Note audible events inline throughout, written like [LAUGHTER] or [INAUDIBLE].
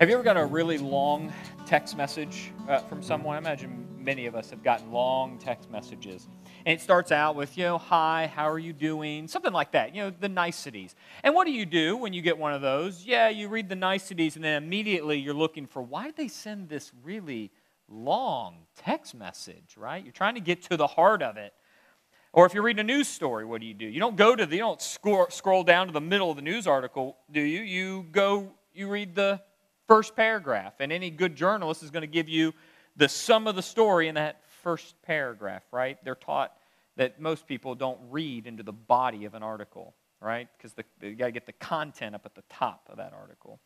Have you ever got a really long text message uh, from someone? I imagine many of us have gotten long text messages. And it starts out with, you know, hi, how are you doing? Something like that, you know, the niceties. And what do you do when you get one of those? Yeah, you read the niceties, and then immediately you're looking for why did they send this really long text message, right? You're trying to get to the heart of it. Or if you're reading a news story, what do you do? You don't go to the, you don't scroll, scroll down to the middle of the news article, do you? You go, you read the first paragraph. And any good journalist is going to give you the sum of the story in that first paragraph, right? They're taught that most people don't read into the body of an article, right? Because you got to get the content up at the top of that article.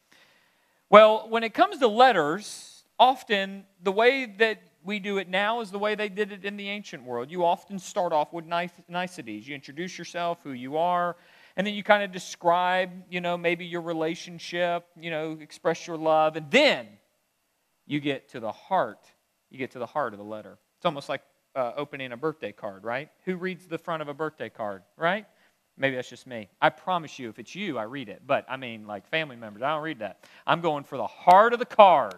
Well, when it comes to letters, often the way that we do it now is the way they did it in the ancient world. You often start off with niceties. You introduce yourself, who you are, and then you kind of describe, you know, maybe your relationship, you know, express your love, and then you get to the heart. You get to the heart of the letter. It's almost like uh, opening a birthday card, right? Who reads the front of a birthday card, right? Maybe that's just me. I promise you, if it's you, I read it. But I mean, like family members, I don't read that. I'm going for the heart of the card.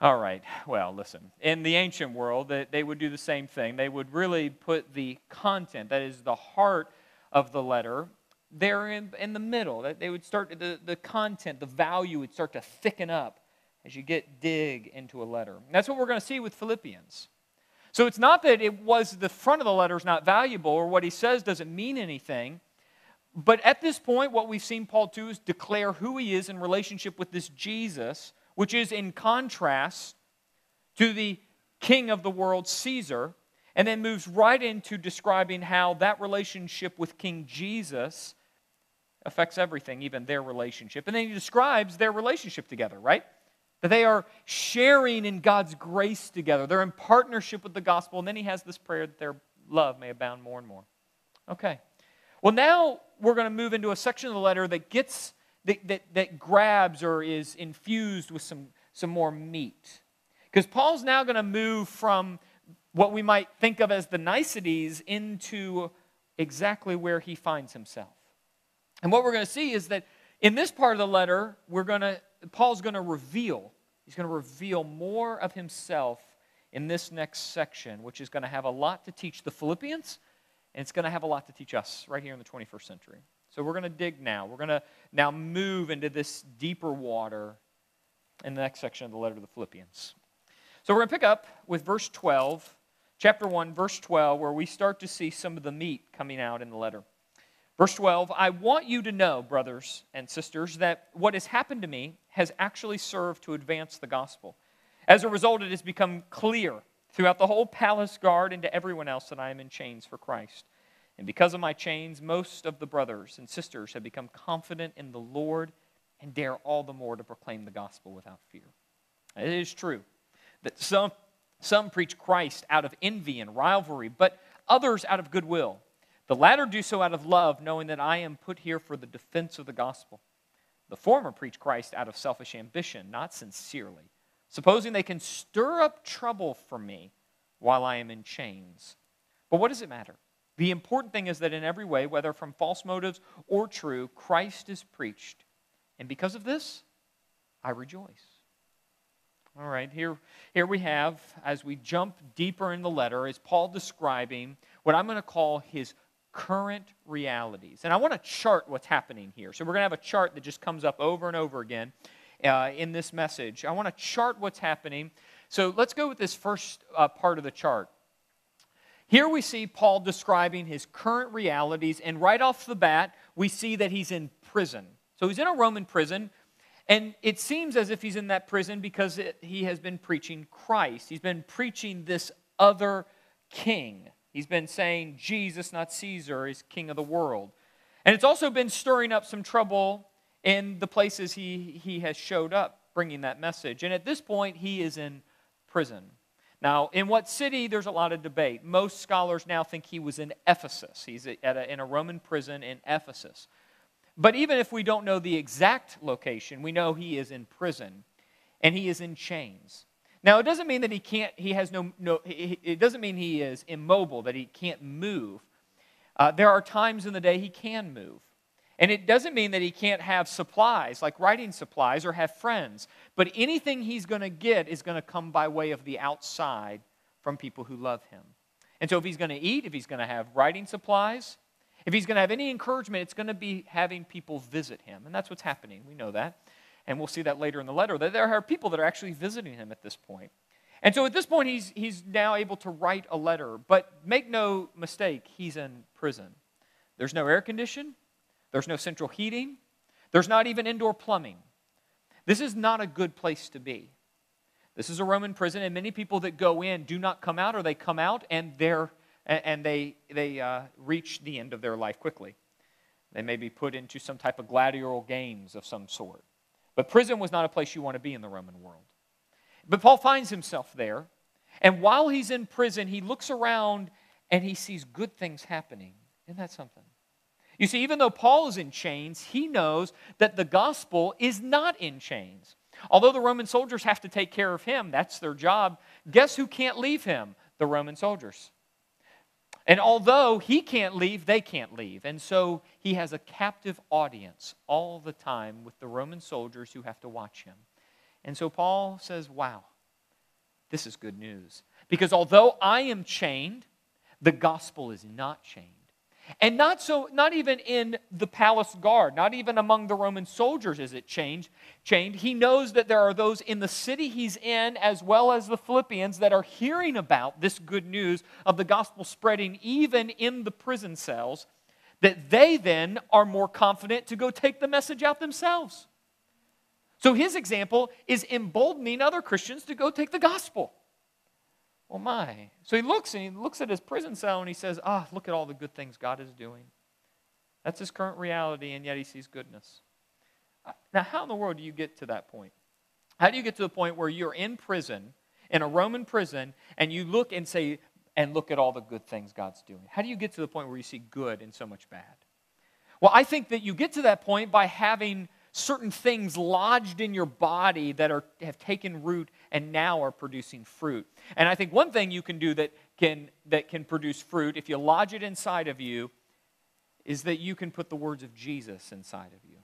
All right. Well, listen. In the ancient world, they, they would do the same thing. They would really put the content, that is the heart of the letter, there in, in the middle. That they would start the, the content, the value would start to thicken up as you get dig into a letter. And that's what we're going to see with Philippians. So it's not that it was the front of the letter is not valuable or what he says doesn't mean anything. But at this point, what we've seen Paul do is declare who he is in relationship with this Jesus, which is in contrast to the king of the world, Caesar, and then moves right into describing how that relationship with King Jesus affects everything, even their relationship. And then he describes their relationship together, right? That they are sharing in God's grace together. They're in partnership with the gospel. And then he has this prayer that their love may abound more and more. Okay. Well, now we're going to move into a section of the letter that gets, that, that, that grabs or is infused with some, some more meat. Because Paul's now going to move from what we might think of as the niceties into exactly where he finds himself. And what we're going to see is that in this part of the letter, we're going to, Paul's going to reveal, he's going to reveal more of himself in this next section, which is going to have a lot to teach the Philippians, and it's going to have a lot to teach us right here in the 21st century. So we're going to dig now. We're going to now move into this deeper water in the next section of the letter to the Philippians. So we're going to pick up with verse 12, chapter 1, verse 12, where we start to see some of the meat coming out in the letter. Verse 12, I want you to know, brothers and sisters, that what has happened to me has actually served to advance the gospel. As a result, it has become clear throughout the whole palace guard and to everyone else that I am in chains for Christ. And because of my chains, most of the brothers and sisters have become confident in the Lord and dare all the more to proclaim the gospel without fear. It is true that some, some preach Christ out of envy and rivalry, but others out of goodwill. The latter do so out of love, knowing that I am put here for the defense of the gospel. The former preach Christ out of selfish ambition, not sincerely, supposing they can stir up trouble for me while I am in chains. But what does it matter? The important thing is that in every way, whether from false motives or true, Christ is preached. And because of this, I rejoice. All right, here, here we have, as we jump deeper in the letter, is Paul describing what I'm going to call his current realities. And I want to chart what's happening here. So we're going to have a chart that just comes up over and over again uh, in this message. I want to chart what's happening. So let's go with this first uh, part of the chart. Here we see Paul describing his current realities, and right off the bat, we see that he's in prison. So he's in a Roman prison, and it seems as if he's in that prison because it, he has been preaching Christ. He's been preaching this other king. He's been saying Jesus, not Caesar, is king of the world. And it's also been stirring up some trouble in the places he, he has showed up bringing that message. And at this point, he is in prison. Now, in what city, there's a lot of debate. Most scholars now think he was in Ephesus. He's at a, in a Roman prison in Ephesus. But even if we don't know the exact location, we know he is in prison and he is in chains. Now, it doesn't mean that he can't, he has no, no it doesn't mean he is immobile, that he can't move. Uh, there are times in the day he can move. And it doesn't mean that he can't have supplies, like writing supplies, or have friends. But anything he's going to get is going to come by way of the outside from people who love him. And so if he's going to eat, if he's going to have writing supplies, if he's going to have any encouragement, it's going to be having people visit him. And that's what's happening. We know that. And we'll see that later in the letter. That there are people that are actually visiting him at this point. And so at this point, he's, he's now able to write a letter. But make no mistake, he's in prison. There's no air condition, there's no central heating, there's not even indoor plumbing. This is not a good place to be. This is a Roman prison, and many people that go in do not come out, or they come out and they're and they they uh, reach the end of their life quickly. They may be put into some type of gladiatorial games of some sort. But prison was not a place you want to be in the Roman world. But Paul finds himself there, and while he's in prison, he looks around and he sees good things happening. Isn't that something? You see, even though Paul is in chains, he knows that the gospel is not in chains. Although the Roman soldiers have to take care of him, that's their job. Guess who can't leave him? The Roman soldiers. And although he can't leave, they can't leave. And so he has a captive audience all the time with the Roman soldiers who have to watch him. And so Paul says, Wow, this is good news. Because although I am chained, the gospel is not chained. And not so, not even in the palace guard, not even among the Roman soldiers is it changed, chained. He knows that there are those in the city he's in, as well as the Philippians, that are hearing about this good news of the gospel spreading even in the prison cells, that they then are more confident to go take the message out themselves. So his example is emboldening other Christians to go take the gospel. Oh my. So he looks and he looks at his prison cell and he says, Ah, look at all the good things God is doing. That's his current reality, and yet he sees goodness. Uh, now, how in the world do you get to that point? How do you get to the point where you're in prison, in a Roman prison, and you look and say, and look at all the good things God's doing? How do you get to the point where you see good and so much bad? Well, I think that you get to that point by having certain things lodged in your body that are, have taken root and now are producing fruit. And I think one thing you can do that can, that can produce fruit, if you lodge it inside of you, is that you can put the words of Jesus inside of you.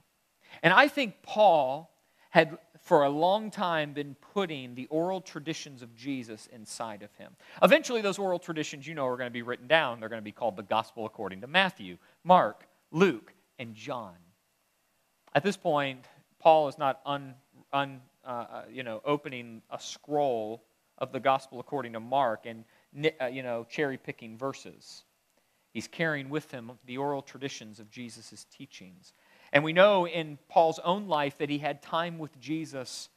And I think Paul had for a long time been putting the oral traditions of Jesus inside of him. Eventually, those oral traditions, you know, are going to be written down. They're going to be called the Gospel according to Matthew, Mark, Luke, and John. At this point, Paul is not un, un, uh, uh, you know, opening a scroll of the gospel according to Mark and uh, you know, cherry picking verses. He's carrying with him the oral traditions of Jesus' teachings. And we know in Paul's own life that he had time with Jesus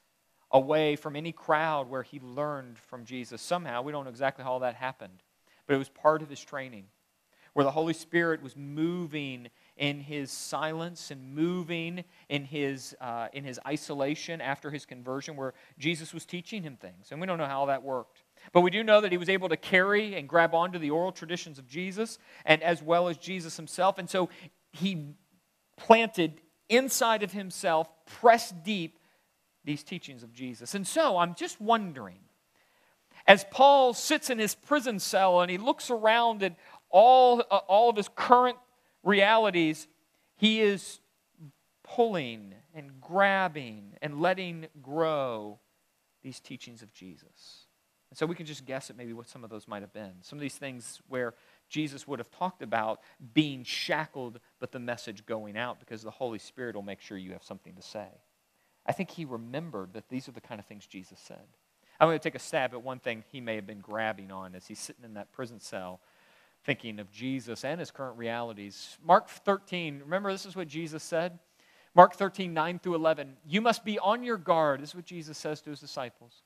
away from any crowd where he learned from Jesus. Somehow, we don't know exactly how that happened, but it was part of his training, where the Holy Spirit was moving in his silence and moving in his, uh, in his isolation after his conversion, where Jesus was teaching him things. And we don't know how that worked. But we do know that he was able to carry and grab onto the oral traditions of Jesus, and as well as Jesus himself. And so he planted inside of himself, pressed deep, these teachings of Jesus. And so I'm just wondering, as Paul sits in his prison cell and he looks around at all, uh, all of his current realities, he is pulling and grabbing and letting grow these teachings of Jesus. And so we can just guess at maybe what some of those might have been. Some of these things where Jesus would have talked about being shackled, but the message going out because the Holy Spirit will make sure you have something to say. I think he remembered that these are the kind of things Jesus said. I'm going to take a stab at one thing he may have been grabbing on as he's sitting in that prison cell thinking of Jesus and his current realities. Mark 13, remember this is what Jesus said? Mark 13, 9 through 11. You must be on your guard. This is what Jesus says to his disciples.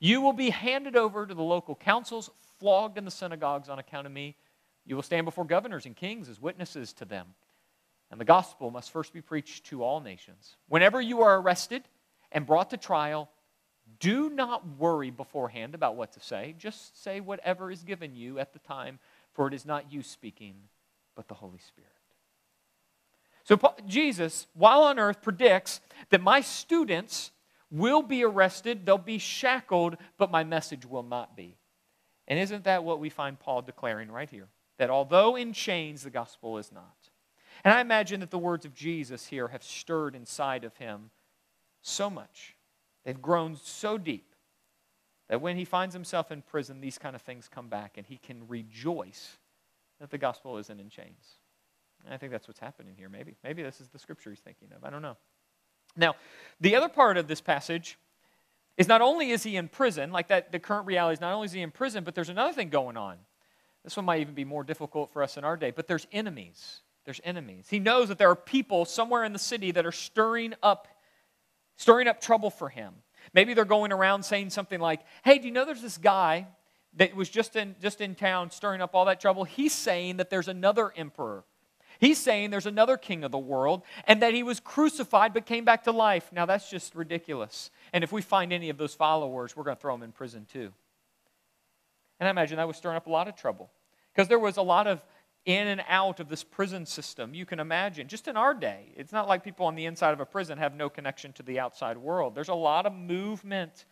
You will be handed over to the local councils, flogged in the synagogues on account of me. You will stand before governors and kings as witnesses to them. And the gospel must first be preached to all nations. Whenever you are arrested and brought to trial, do not worry beforehand about what to say. Just say whatever is given you at the time for it is not you speaking, but the Holy Spirit. So, Jesus, while on earth, predicts that my students will be arrested, they'll be shackled, but my message will not be. And isn't that what we find Paul declaring right here? That although in chains, the gospel is not. And I imagine that the words of Jesus here have stirred inside of him so much. They've grown so deep that when he finds himself in prison, these kind of things come back and he can rejoice that the gospel isn't in chains. And I think that's what's happening here, maybe. Maybe this is the scripture he's thinking of. I don't know. Now, the other part of this passage is not only is he in prison, like that, the current reality is not only is he in prison, but there's another thing going on. This one might even be more difficult for us in our day, but there's enemies. There's enemies. He knows that there are people somewhere in the city that are stirring up, stirring up trouble for him. Maybe they're going around saying something like, Hey, do you know there's this guy that was just in, just in town stirring up all that trouble? He's saying that there's another emperor He's saying there's another king of the world and that he was crucified but came back to life. Now, that's just ridiculous. And if we find any of those followers, we're going to throw them in prison too. And I imagine that was stirring up a lot of trouble because there was a lot of in and out of this prison system. You can imagine, just in our day, it's not like people on the inside of a prison have no connection to the outside world. There's a lot of movement.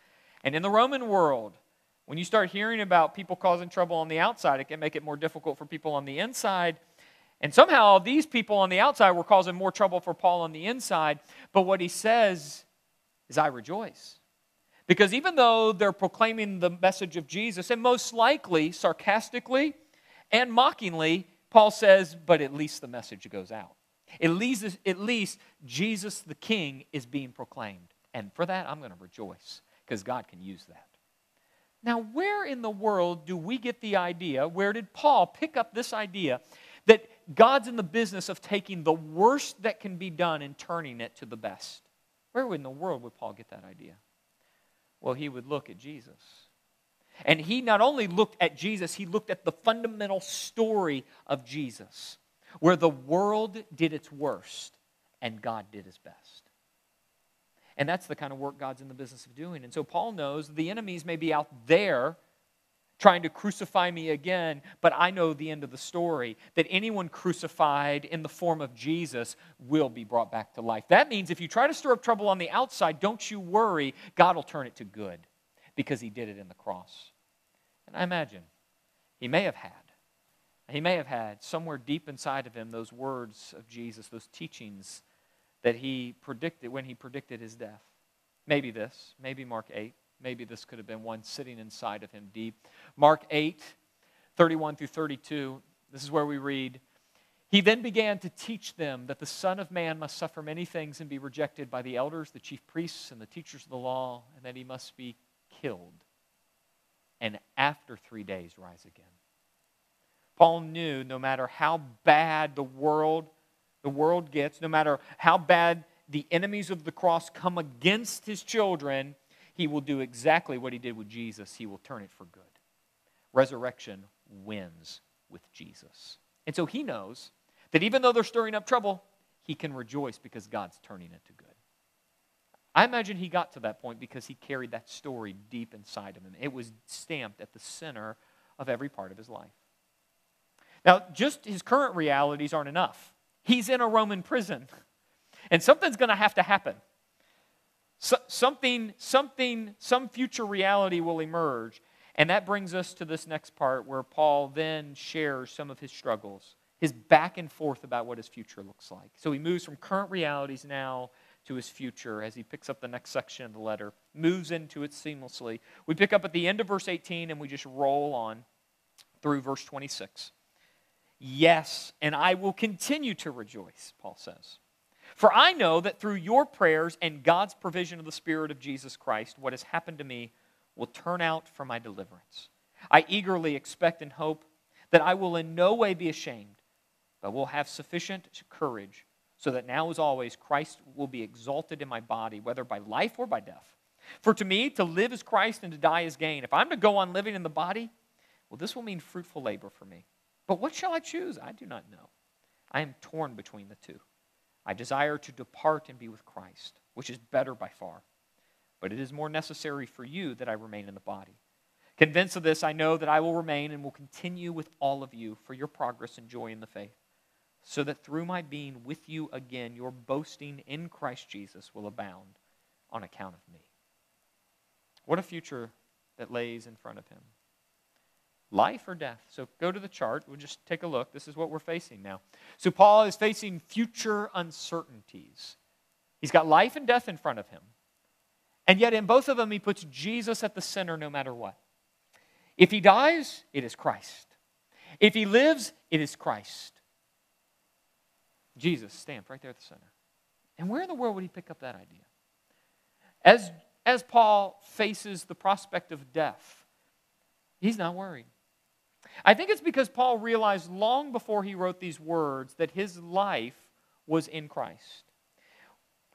And in the Roman world, when you start hearing about people causing trouble on the outside, it can make it more difficult for people on the inside and somehow these people on the outside were causing more trouble for Paul on the inside. But what he says is, I rejoice. Because even though they're proclaiming the message of Jesus, and most likely sarcastically and mockingly, Paul says, but at least the message goes out. At least, at least Jesus the King is being proclaimed. And for that, I'm going to rejoice because God can use that. Now, where in the world do we get the idea? Where did Paul pick up this idea that God's in the business of taking the worst that can be done and turning it to the best. Where in the world would Paul get that idea? Well, he would look at Jesus. And he not only looked at Jesus, he looked at the fundamental story of Jesus, where the world did its worst and God did his best. And that's the kind of work God's in the business of doing. And so Paul knows the enemies may be out there trying to crucify me again, but I know the end of the story that anyone crucified in the form of Jesus will be brought back to life. That means if you try to stir up trouble on the outside, don't you worry, God will turn it to good because he did it in the cross. And I imagine he may have had, he may have had somewhere deep inside of him those words of Jesus, those teachings that he predicted when he predicted his death. Maybe this, maybe Mark 8. Maybe this could have been one sitting inside of him deep. Mark 8, 31 through 32, this is where we read He then began to teach them that the Son of Man must suffer many things and be rejected by the elders, the chief priests, and the teachers of the law, and that he must be killed, and after three days rise again. Paul knew no matter how bad the world the world gets, no matter how bad the enemies of the cross come against his children, he will do exactly what he did with Jesus. He will turn it for good. Resurrection wins with Jesus. And so he knows that even though they're stirring up trouble, he can rejoice because God's turning it to good. I imagine he got to that point because he carried that story deep inside of him. It was stamped at the center of every part of his life. Now, just his current realities aren't enough. He's in a Roman prison, and something's going to have to happen. So, something, something, some future reality will emerge. And that brings us to this next part where Paul then shares some of his struggles, his back and forth about what his future looks like. So he moves from current realities now to his future as he picks up the next section of the letter, moves into it seamlessly. We pick up at the end of verse 18 and we just roll on through verse 26. Yes, and I will continue to rejoice, Paul says. For I know that through your prayers and God's provision of the Spirit of Jesus Christ, what has happened to me will turn out for my deliverance. I eagerly expect and hope that I will in no way be ashamed, but will have sufficient courage, so that now as always Christ will be exalted in my body, whether by life or by death. For to me, to live is Christ and to die is gain. If I'm to go on living in the body, well, this will mean fruitful labor for me. But what shall I choose? I do not know. I am torn between the two. I desire to depart and be with Christ, which is better by far. But it is more necessary for you that I remain in the body. Convinced of this, I know that I will remain and will continue with all of you for your progress and joy in the faith, so that through my being with you again, your boasting in Christ Jesus will abound on account of me. What a future that lays in front of him. life or death. So go to the chart. We'll just take a look. This is what we're facing now. So Paul is facing future uncertainties. He's got life and death in front of him. And yet, in both of them, he puts Jesus at the center no matter what. If he dies, it is Christ. If he lives, it is Christ. Jesus stamped right there at the center. And where in the world would he pick up that idea? As, as Paul faces the prospect of death, he's not worried. I think it's because Paul realized long before he wrote these words that his life was in Christ.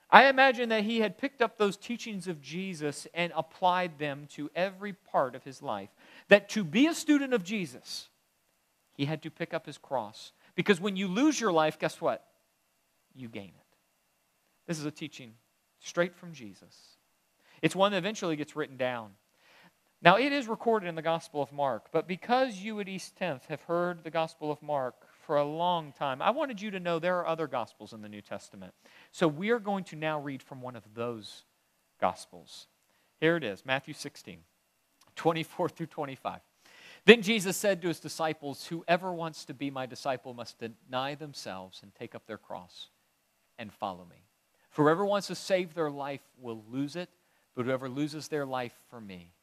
I imagine that he had picked up those teachings of Jesus and applied them to every part of his life. That to be a student of Jesus, he had to pick up his cross. Because when you lose your life, guess what? You gain it. This is a teaching straight from Jesus. It's one that eventually gets written down. Now, it is recorded in the Gospel of Mark, but because you at East 10th have heard the Gospel of Mark for a long time, I wanted you to know there are other Gospels in the New Testament. So we are going to now read from one of those Gospels. Here it is Matthew 16, 24 through 25. Then Jesus said to his disciples, Whoever wants to be my disciple must deny themselves and take up their cross and follow me. For whoever wants to save their life will lose it, but whoever loses their life for me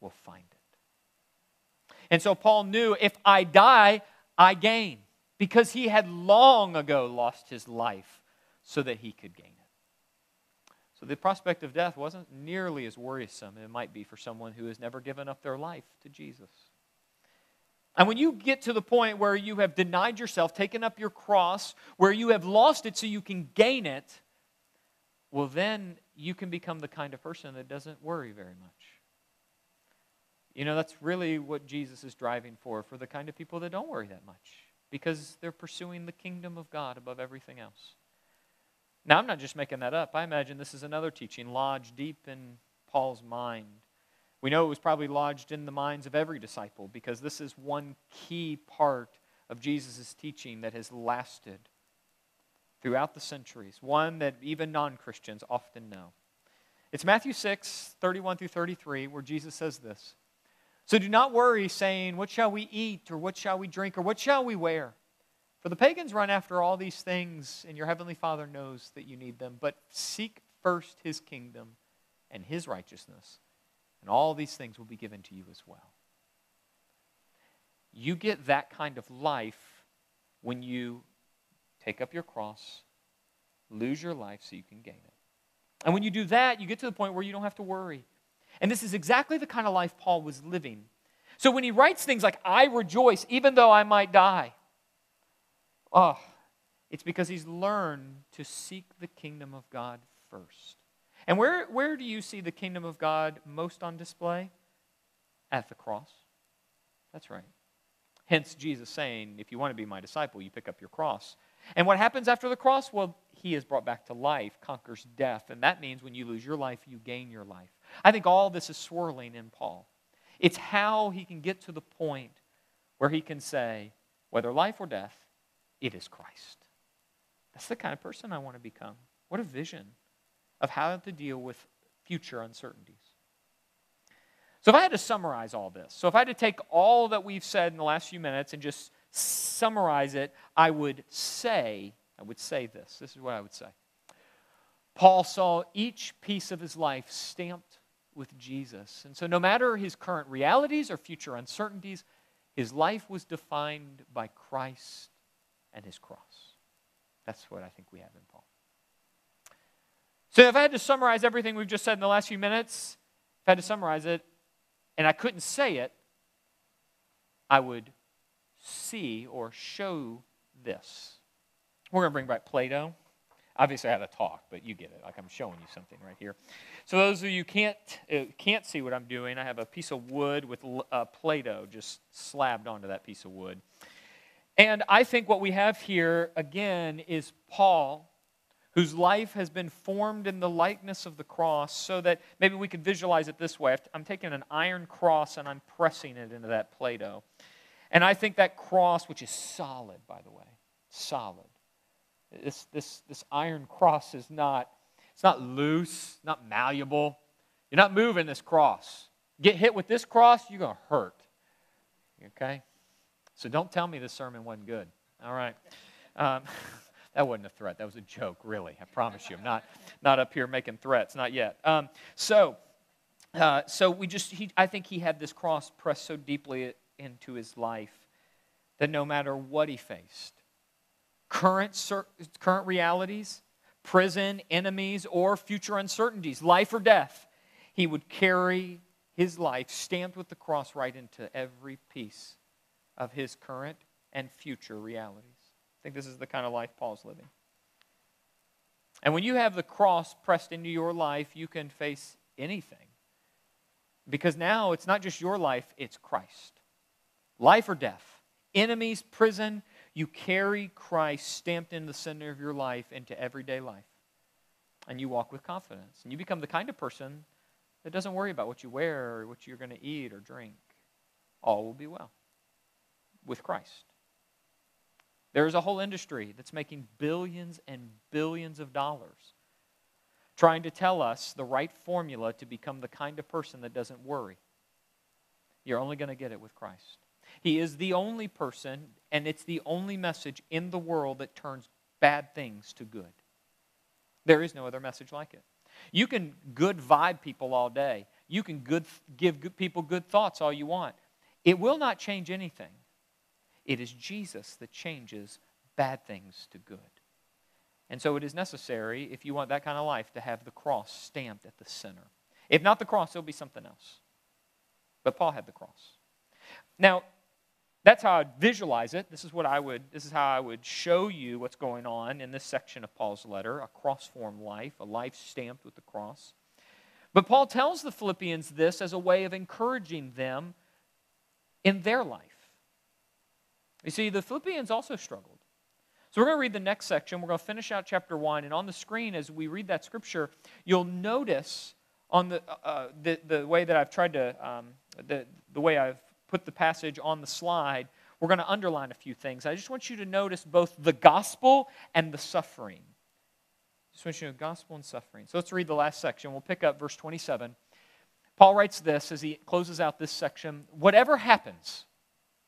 will find it. And so Paul knew if I die, I gain, because he had long ago lost his life so that he could gain it. So the prospect of death wasn't nearly as worrisome as it might be for someone who has never given up their life to Jesus. And when you get to the point where you have denied yourself, taken up your cross, where you have lost it so you can gain it, well, then you can become the kind of person that doesn't worry very much. You know, that's really what Jesus is driving for, for the kind of people that don't worry that much, because they're pursuing the kingdom of God above everything else. Now, I'm not just making that up. I imagine this is another teaching lodged deep in Paul's mind we know it was probably lodged in the minds of every disciple because this is one key part of Jesus' teaching that has lasted throughout the centuries, one that even non Christians often know. It's Matthew 6, 31 through 33, where Jesus says this. So do not worry, saying, What shall we eat, or what shall we drink, or what shall we wear? For the pagans run after all these things, and your heavenly Father knows that you need them. But seek first his kingdom and his righteousness and all these things will be given to you as well. You get that kind of life when you take up your cross, lose your life so you can gain it. And when you do that, you get to the point where you don't have to worry. And this is exactly the kind of life Paul was living. So when he writes things like, I rejoice even though I might die, oh, it's because he's learned to seek the kingdom of God first. And where, where do you see the kingdom of God most on display? At the cross. That's right. Hence, Jesus saying, if you want to be my disciple, you pick up your cross. And what happens after the cross? Well, he is brought back to life, conquers death. And that means when you lose your life, you gain your life. I think all this is swirling in Paul. It's how he can get to the point where he can say, whether life or death, it is Christ. That's the kind of person I want to become. What a vision of how to deal with future uncertainties. So, if I had to summarize all this, so if I had to take all that we've said in the last few minutes and just summarize it, I would say, I would say this. This is what I would say. Paul saw each piece of his life stamped with Jesus. And so, no matter his current realities or future uncertainties, his life was defined by Christ and his cross. That's what I think we have in Paul. So if I had to summarize everything we've just said in the last few minutes, if I had to summarize it, and I couldn't say it, I would see or show this. We're going to bring back Play Doh. Obviously, I had a talk, but you get it. Like I'm showing you something right here. So those of you can't uh, can't see what I'm doing, I have a piece of wood with uh, Play-Doh just slabbed onto that piece of wood. And I think what we have here again is Paul whose life has been formed in the likeness of the cross, so that maybe we could visualize it this way. I'm taking an iron cross and I'm pressing it into that Play Doh. And I think that cross, which is solid, by the way, solid. This, this, this iron cross is not, it's not loose, not malleable. You're not moving this cross. Get hit with this cross, you're going to hurt. Okay? So don't tell me this sermon wasn't good. All right. Um, [LAUGHS] that wasn't a threat. That was a joke, really. I promise you. I'm not, not up here making threats, not yet. Um, so, uh, so we just, he, I think he had this cross pressed so deeply into his life that no matter what he faced, current, current realities, prison, enemies, or future uncertainties, life or death, he would carry his life stamped with the cross right into every piece of his current and future realities. I think this is the kind of life Paul's living. And when you have the cross pressed into your life, you can face anything. Because now it's not just your life, it's Christ. Life or death, enemies, prison, you carry Christ stamped in the center of your life into everyday life. And you walk with confidence. And you become the kind of person that doesn't worry about what you wear or what you're going to eat or drink. All will be well with Christ. There's a whole industry that's making billions and billions of dollars trying to tell us the right formula to become the kind of person that doesn't worry. You're only going to get it with Christ. He is the only person, and it's the only message in the world that turns bad things to good. There is no other message like it. You can good vibe people all day. You can good, give good people good thoughts all you want. It will not change anything. It is Jesus that changes bad things to good. And so it is necessary, if you want that kind of life, to have the cross stamped at the center. If not the cross, it'll be something else. But Paul had the cross. Now, that's how I'd visualize it. This is what I would this is how I would show you what's going on in this section of Paul's letter, a cross-form life, a life stamped with the cross. But Paul tells the Philippians this as a way of encouraging them in their life. You see, the Philippians also struggled. So we're going to read the next section. We're going to finish out chapter 1. And on the screen, as we read that scripture, you'll notice on the, uh, uh the, the way that I've tried to, um, the, the way I've put the passage on the slide, we're going to underline a few things. I just want you to notice both the gospel and the suffering. Just want you to know gospel and suffering. So let's read the last section. We'll pick up verse 27. Paul writes this as he closes out this section Whatever happens,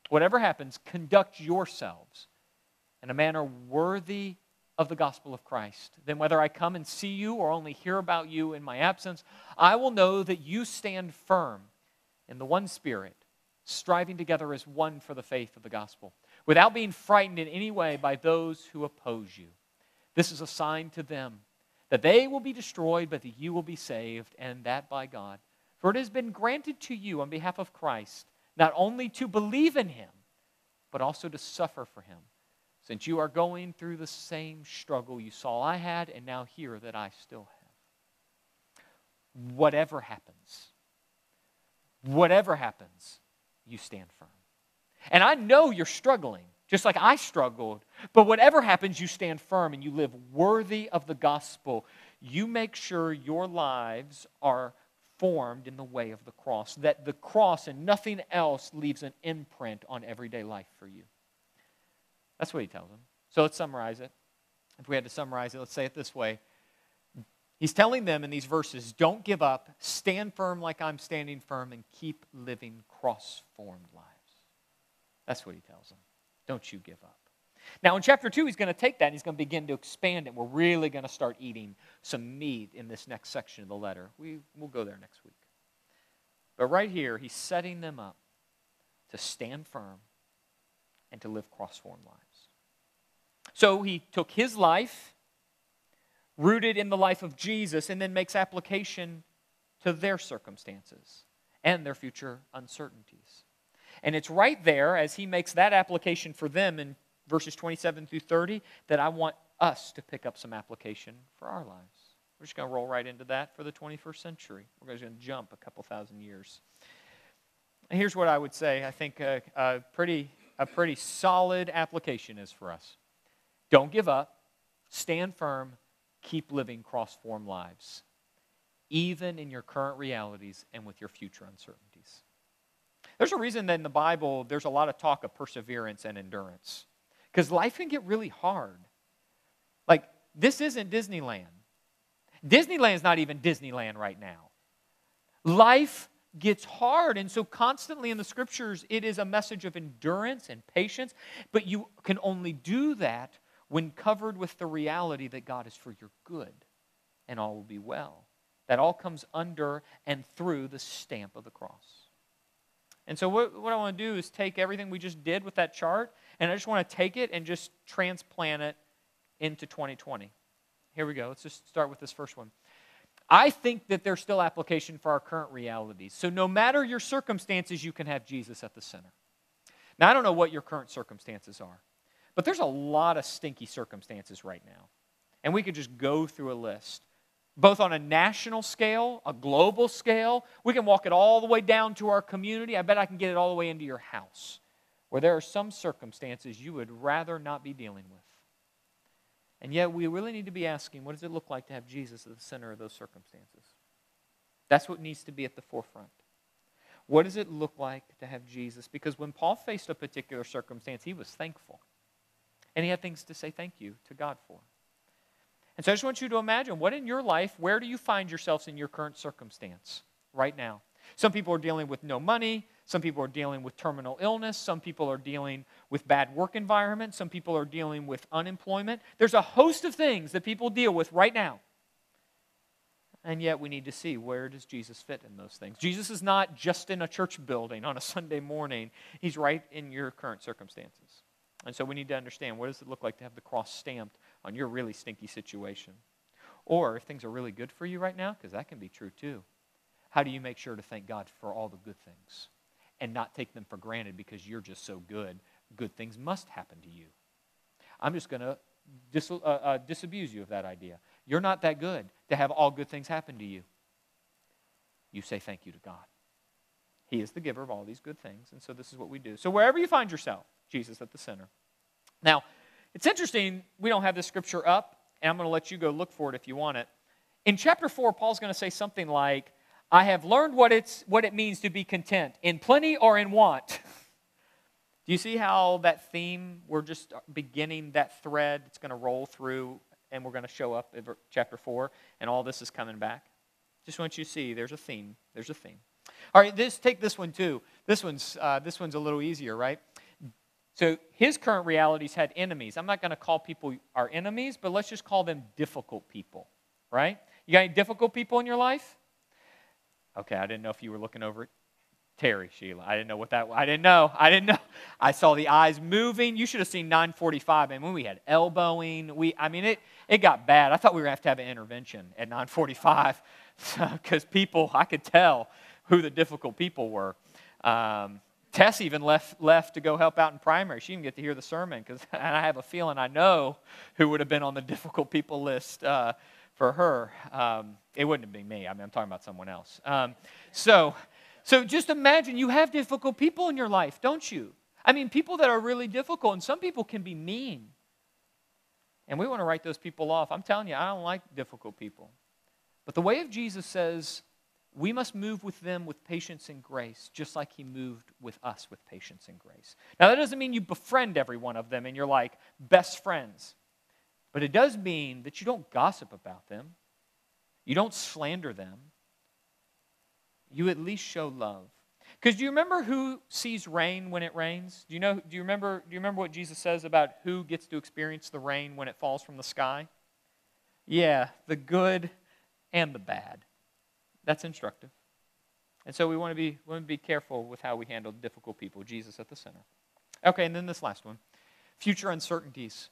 whatever happens, conduct yourselves in a manner worthy of the gospel of Christ. Then, whether I come and see you or only hear about you in my absence, I will know that you stand firm in the one Spirit striving together as one for the faith of the gospel, without being frightened in any way by those who oppose you. This is a sign to them that they will be destroyed, but that you will be saved, and that by God. For it has been granted to you on behalf of Christ not only to believe in him, but also to suffer for him, since you are going through the same struggle you saw I had, and now hear that I still have. Whatever happens, whatever happens, you stand firm. And I know you're struggling, just like I struggled. But whatever happens, you stand firm and you live worthy of the gospel. You make sure your lives are formed in the way of the cross, that the cross and nothing else leaves an imprint on everyday life for you. That's what he tells them. So let's summarize it. If we had to summarize it, let's say it this way He's telling them in these verses don't give up, stand firm like I'm standing firm, and keep living cross formed lives. That's what he tells them. Don't you give up. Now, in chapter 2, he's going to take that and he's going to begin to expand it. We're really going to start eating some meat in this next section of the letter. We, we'll go there next week. But right here, he's setting them up to stand firm and to live cross formed lives. So he took his life rooted in the life of Jesus, and then makes application to their circumstances and their future uncertainties. And it's right there, as he makes that application for them in verses 27 through 30, that I want us to pick up some application for our lives. We're just going to roll right into that for the 21st century. We're just going to jump a couple thousand years. And here's what I would say I think a, a, pretty, a pretty solid application is for us don't give up, stand firm, keep living cross form lives, even in your current realities and with your future uncertainties. There's a reason that in the Bible there's a lot of talk of perseverance and endurance because life can get really hard. Like, this isn't Disneyland. Disneyland's not even Disneyland right now. Life gets hard. And so, constantly in the scriptures, it is a message of endurance and patience. But you can only do that when covered with the reality that God is for your good and all will be well. That all comes under and through the stamp of the cross. And so, what, what I want to do is take everything we just did with that chart, and I just want to take it and just transplant it into 2020. Here we go. Let's just start with this first one. I think that there's still application for our current realities. So, no matter your circumstances, you can have Jesus at the center. Now, I don't know what your current circumstances are, but there's a lot of stinky circumstances right now. And we could just go through a list both on a national scale, a global scale. We can walk it all the way down to our community. I bet I can get it all the way into your house, where there are some circumstances you would rather not be dealing with. And yet, we really need to be asking what does it look like to have Jesus at the center of those circumstances? That's what needs to be at the forefront. What does it look like to have Jesus? Because when Paul faced a particular circumstance, he was thankful. And he had things to say thank you to God for. And so I just want you to imagine what in your life, where do you find yourselves in your current circumstance right now? Some people are dealing with no money. Some people are dealing with terminal illness. Some people are dealing with bad work environment. Some people are dealing with unemployment. There's a host of things that people deal with right now. And yet we need to see where does Jesus fit in those things. Jesus is not just in a church building on a Sunday morning. He's right in your current circumstances. And so we need to understand what does it look like to have the cross stamped on your really stinky situation? Or if things are really good for you right now, because that can be true too, how do you make sure to thank God for all the good things and not take them for granted because you're just so good? Good things must happen to you. I'm just going to dis- uh, uh, disabuse you of that idea. You're not that good to have all good things happen to you. You say thank you to God. He is the giver of all these good things, and so this is what we do. So wherever you find yourself, Jesus at the center. Now, it's interesting, we don't have this scripture up, and I'm going to let you go look for it if you want it. In chapter 4, Paul's going to say something like, I have learned what, it's, what it means to be content, in plenty or in want. [LAUGHS] Do you see how that theme, we're just beginning that thread, it's going to roll through, and we're going to show up in chapter 4, and all this is coming back? Just want you to see there's a theme. There's a theme. All right, this, take this one too. This one's, uh, this one's a little easier, right? So his current realities had enemies. I'm not going to call people our enemies, but let's just call them difficult people, right? You got any difficult people in your life? Okay, I didn't know if you were looking over it. Terry, Sheila. I didn't know what that was. I didn't know. I didn't know. [LAUGHS] I saw the eyes moving. You should have seen 945. And when we had elbowing, we I mean it it got bad. I thought we were going to have to have an intervention at 945 because [LAUGHS] people, I could tell who the difficult people were. Um, Tess even left, left to go help out in primary. She didn't get to hear the sermon because [LAUGHS] I have a feeling I know who would have been on the difficult people list uh, for her. Um, it wouldn't have been me. I mean, I'm talking about someone else. Um, so, so just imagine you have difficult people in your life, don't you? I mean, people that are really difficult, and some people can be mean. And we want to write those people off. I'm telling you, I don't like difficult people. But the way of Jesus says, we must move with them with patience and grace, just like he moved with us with patience and grace. Now, that doesn't mean you befriend every one of them and you're like best friends, but it does mean that you don't gossip about them, you don't slander them, you at least show love. Because do you remember who sees rain when it rains? Do you know? Do you remember? Do you remember what Jesus says about who gets to experience the rain when it falls from the sky? Yeah, the good and the bad. That's instructive. And so we want to be, we want to be careful with how we handle difficult people, Jesus at the center. Okay, and then this last one future uncertainties.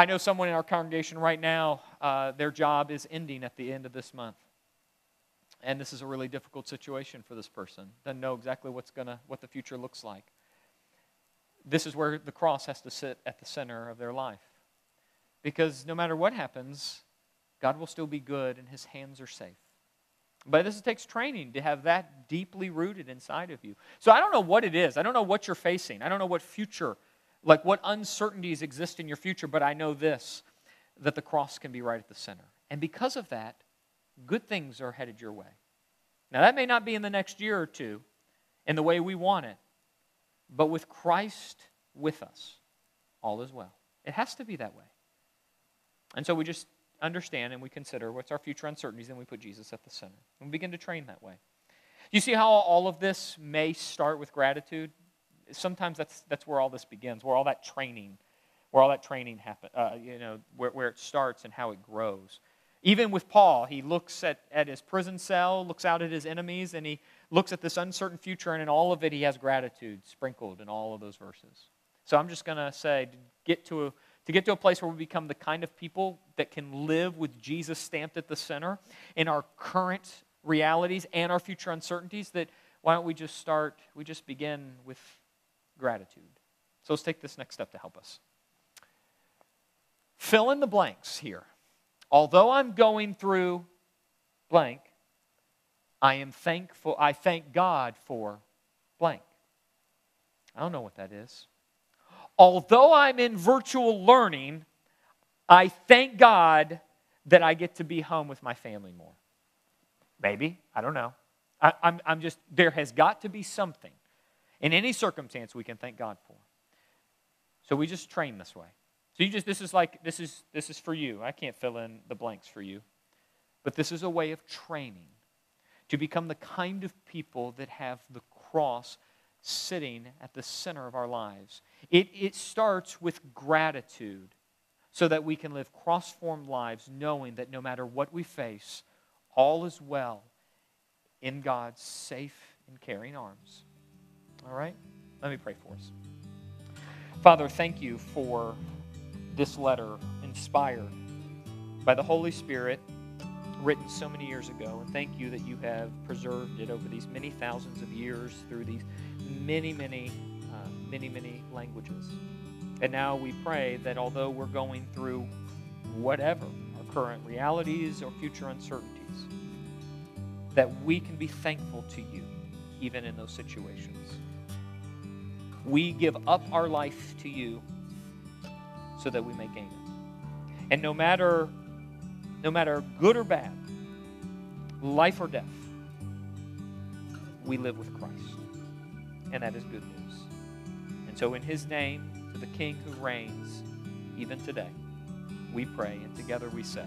I know someone in our congregation right now, uh, their job is ending at the end of this month. And this is a really difficult situation for this person. Doesn't know exactly what's gonna, what the future looks like. This is where the cross has to sit at the center of their life. Because no matter what happens, God will still be good and his hands are safe. But this takes training to have that deeply rooted inside of you. So I don't know what it is. I don't know what you're facing. I don't know what future, like what uncertainties exist in your future, but I know this that the cross can be right at the center. And because of that, good things are headed your way. Now, that may not be in the next year or two in the way we want it, but with Christ with us, all is well. It has to be that way. And so we just understand and we consider what's our future uncertainties, and we put Jesus at the center. And we begin to train that way. You see how all of this may start with gratitude? Sometimes that's, that's where all this begins, where all that training, where all that training happen, uh, you know, where, where it starts and how it grows. Even with Paul, he looks at, at his prison cell, looks out at his enemies, and he looks at this uncertain future, and in all of it, he has gratitude sprinkled in all of those verses. So I'm just going to say, to get to a, to get to a place where we become the kind of people that can live with Jesus stamped at the center in our current realities and our future uncertainties, that why don't we just start, we just begin with gratitude. So let's take this next step to help us. Fill in the blanks here. Although I'm going through blank, I am thankful, I thank God for blank. I don't know what that is. Although I'm in virtual learning, I thank God that I get to be home with my family more. Maybe, I don't know. I, am I'm, I'm just, there has got to be something in any circumstance we can thank God for. So we just train this way. So you just, this is like, this is, this is for you. I can't fill in the blanks for you. But this is a way of training to become the kind of people that have the cross sitting at the center of our lives. It, it starts with gratitude so that we can live cross formed lives knowing that no matter what we face, all is well in God's safe and caring arms. All right? Let me pray for us. Father, thank you for this letter inspired by the Holy Spirit written so many years ago. And thank you that you have preserved it over these many thousands of years through these many, many, uh, many, many languages. And now we pray that although we're going through whatever, our current realities or future uncertainties, that we can be thankful to you even in those situations. We give up our life to you so that we may gain it. And no matter no matter good or bad, life or death, we live with Christ. And that is good news. And so, in His name, to the King who reigns, even today, we pray, and together we say,